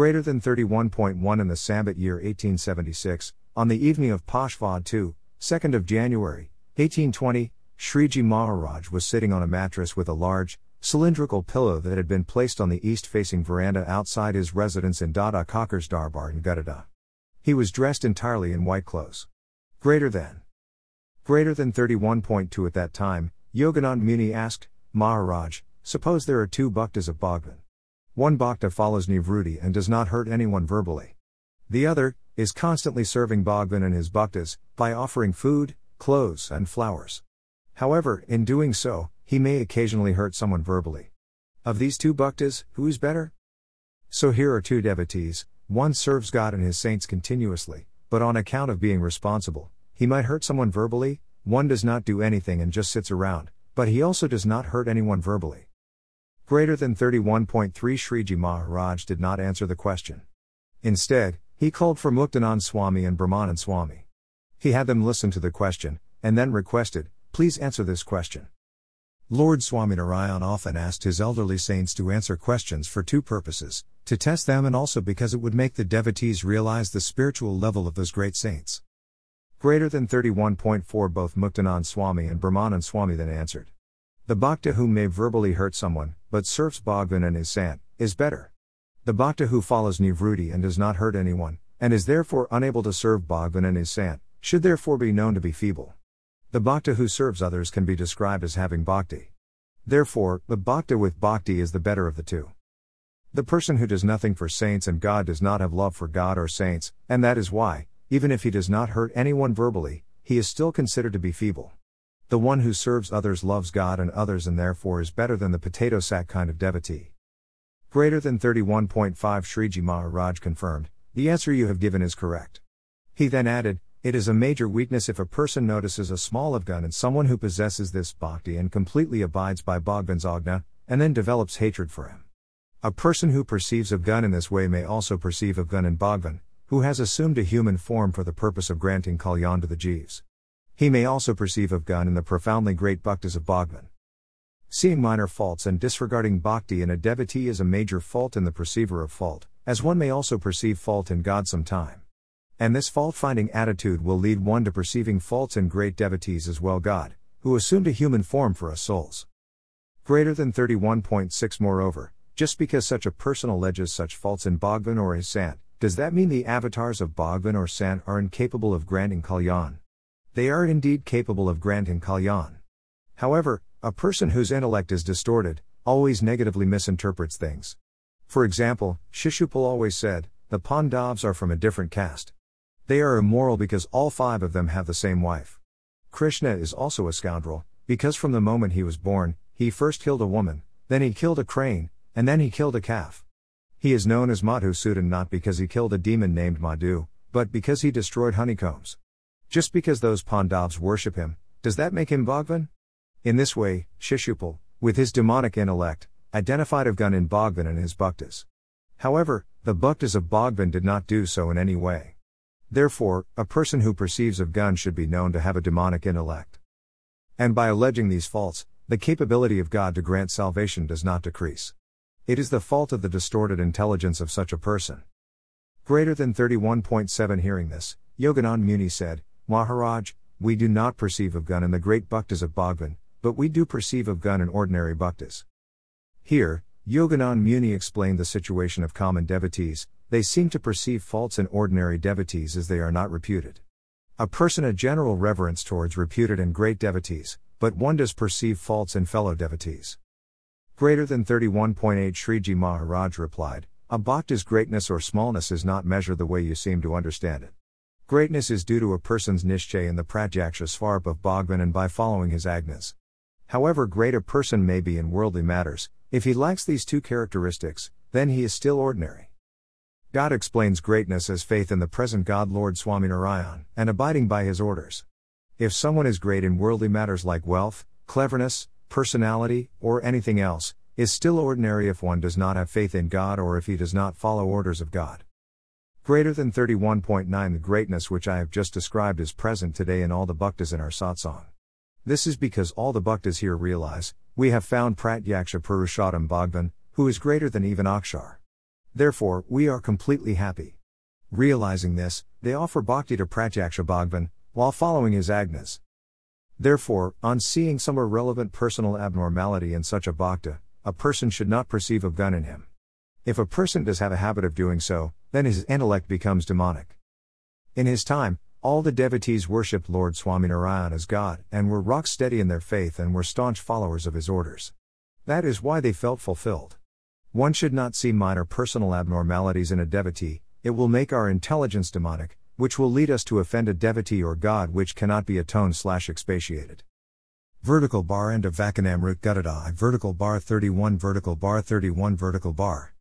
Greater than 31.1 in the Samvat year 1876, on the evening of Posh vad 2, 2nd of January, 1820, Sriji Maharaj was sitting on a mattress with a large, cylindrical pillow that had been placed on the east facing veranda outside his residence in Dada Khachar's Darbar in Gadhada. He was dressed entirely in white clothes. Greater than. Greater than 31.2 at that time, Yoganand Muni asked, Maharaj, suppose there are two bhaktas of Bhagwan. One bhakta follows Nivruti and does not hurt anyone verbally. The other, is constantly serving Bhagwan and his bhaktas, by offering food, clothes, and flowers. However, in doing so, he may occasionally hurt someone verbally. Of these two bhaktas, who is better? So here are two devotees, one serves God and his saints continuously, but on account of being responsible, he might hurt someone verbally, one does not do anything and just sits around, but he also does not hurt anyone verbally. Greater than 31.3 Sriji Maharaj did not answer the question. Instead, he called for Muktanand Swami and Brahmanand Swami. He had them listen to the question, and then requested, Please answer this question. Lord Swaminarayan often asked his elderly saints to answer questions for two purposes to test them and also because it would make the devotees realize the spiritual level of those great saints. Greater than 31.4 Both Muktanand Swami and Brahmanand Swami then answered. The bhakta who may verbally hurt someone, but serves Bhagwan and his sant, is better. The bhakta who follows Nivruti and does not hurt anyone, and is therefore unable to serve Bhagwan and his sant, should therefore be known to be feeble. The bhakta who serves others can be described as having bhakti. Therefore, the bhakta with bhakti is the better of the two. The person who does nothing for saints and God does not have love for God or saints, and that is why, even if he does not hurt anyone verbally, he is still considered to be feeble. The one who serves others loves God and others and therefore is better than the potato sack kind of devotee. Greater than 31.5 Sriji Maharaj confirmed, the answer you have given is correct. He then added, it is a major weakness if a person notices a small avgun in someone who possesses this bhakti and completely abides by Bhagwan's agna, and then develops hatred for him. A person who perceives avgun in this way may also perceive avgun in Bhagwan, who has assumed a human form for the purpose of granting kalyan to the jivas. He may also perceive avgun in the profoundly great bhaktas of Bhagwan. Seeing minor faults and disregarding bhakti in a devotee is a major fault in the perceiver of fault, as one may also perceive fault in God sometime. And this fault finding attitude will lead one to perceiving faults in great devotees as well God, who assumed a human form for us souls. Greater than 31.6 Moreover, just because such a person alleges such faults in Bhagwan or his sant, does that mean the avatars of Bhagwan or Sant are incapable of granting Kalyan? They are indeed capable of granting Kalyan. However, a person whose intellect is distorted, always negatively misinterprets things. For example, Shishupal always said, the Pandavs are from a different caste. They are immoral because all five of them have the same wife. Krishna is also a scoundrel, because from the moment he was born, he first killed a woman, then he killed a crane, and then he killed a calf. He is known as Madhusudan not because he killed a demon named Madhu, but because he destroyed honeycombs. Just because those Pandavs worship him, does that make him Bhagwan? In this way, Shishupal, with his demonic intellect, identified Avgun in Bhagwan and his bhaktas. However, the bhaktas of Bhagwan did not do so in any way. Therefore, a person who perceives Avgun should be known to have a demonic intellect. And by alleging these faults, the capability of God to grant salvation does not decrease. It is the fault of the distorted intelligence of such a person. Greater than 31.7 Hearing this, Yoganand Muni said, Maharaj, we do not perceive avgun in the great bhaktas of Bhagwan, but we do perceive avgun in ordinary bhaktas. Here, Yoganand Muni explained the situation of common devotees, they seem to perceive faults in ordinary devotees as they are not reputed. A person a general reverence towards reputed and great devotees, but one does perceive faults in fellow devotees. Greater than 31.8 Sriji Maharaj replied, A bhakta's greatness or smallness is not measured the way you seem to understand it. Greatness is due to a person's nischay in the pratyaksha svarup of Bhagwan and by following his agnas. However great a person may be in worldly matters, if he lacks these two characteristics, then he is still ordinary. God explains greatness as faith in the present God Lord Swaminarayan, and abiding by his orders. If someone is great in worldly matters like wealth, cleverness, personality, or anything else, is still ordinary if one does not have faith in God or if he does not follow orders of God. Greater than 31.9 The greatness which I have just described is present today in all the bhaktas in our satsang. This is because all the bhaktas here realize, we have found Pratyaksha Purushottam Bhagwan, who is greater than even Akshar. Therefore, we are completely happy. Realizing this, they offer bhakti to Pratyaksha Bhagwan, while following his agnas. Therefore, on seeing some irrelevant personal abnormality in such a bhakta, a person should not perceive avgun in him. If a person does have a habit of doing so, then his intellect becomes demonic. In his time, all the devotees worshipped Lord Swaminarayan as God, and were rock steady in their faith and were staunch followers of his orders. That is why they felt fulfilled. One should not see minor personal abnormalities in a devotee, it will make our intelligence demonic, which will lead us to offend a devotee or God which cannot be atoned slash expiated. Vertical bar end of Vachanamrut Gadhada vertical bar 31 vertical bar 31 vertical bar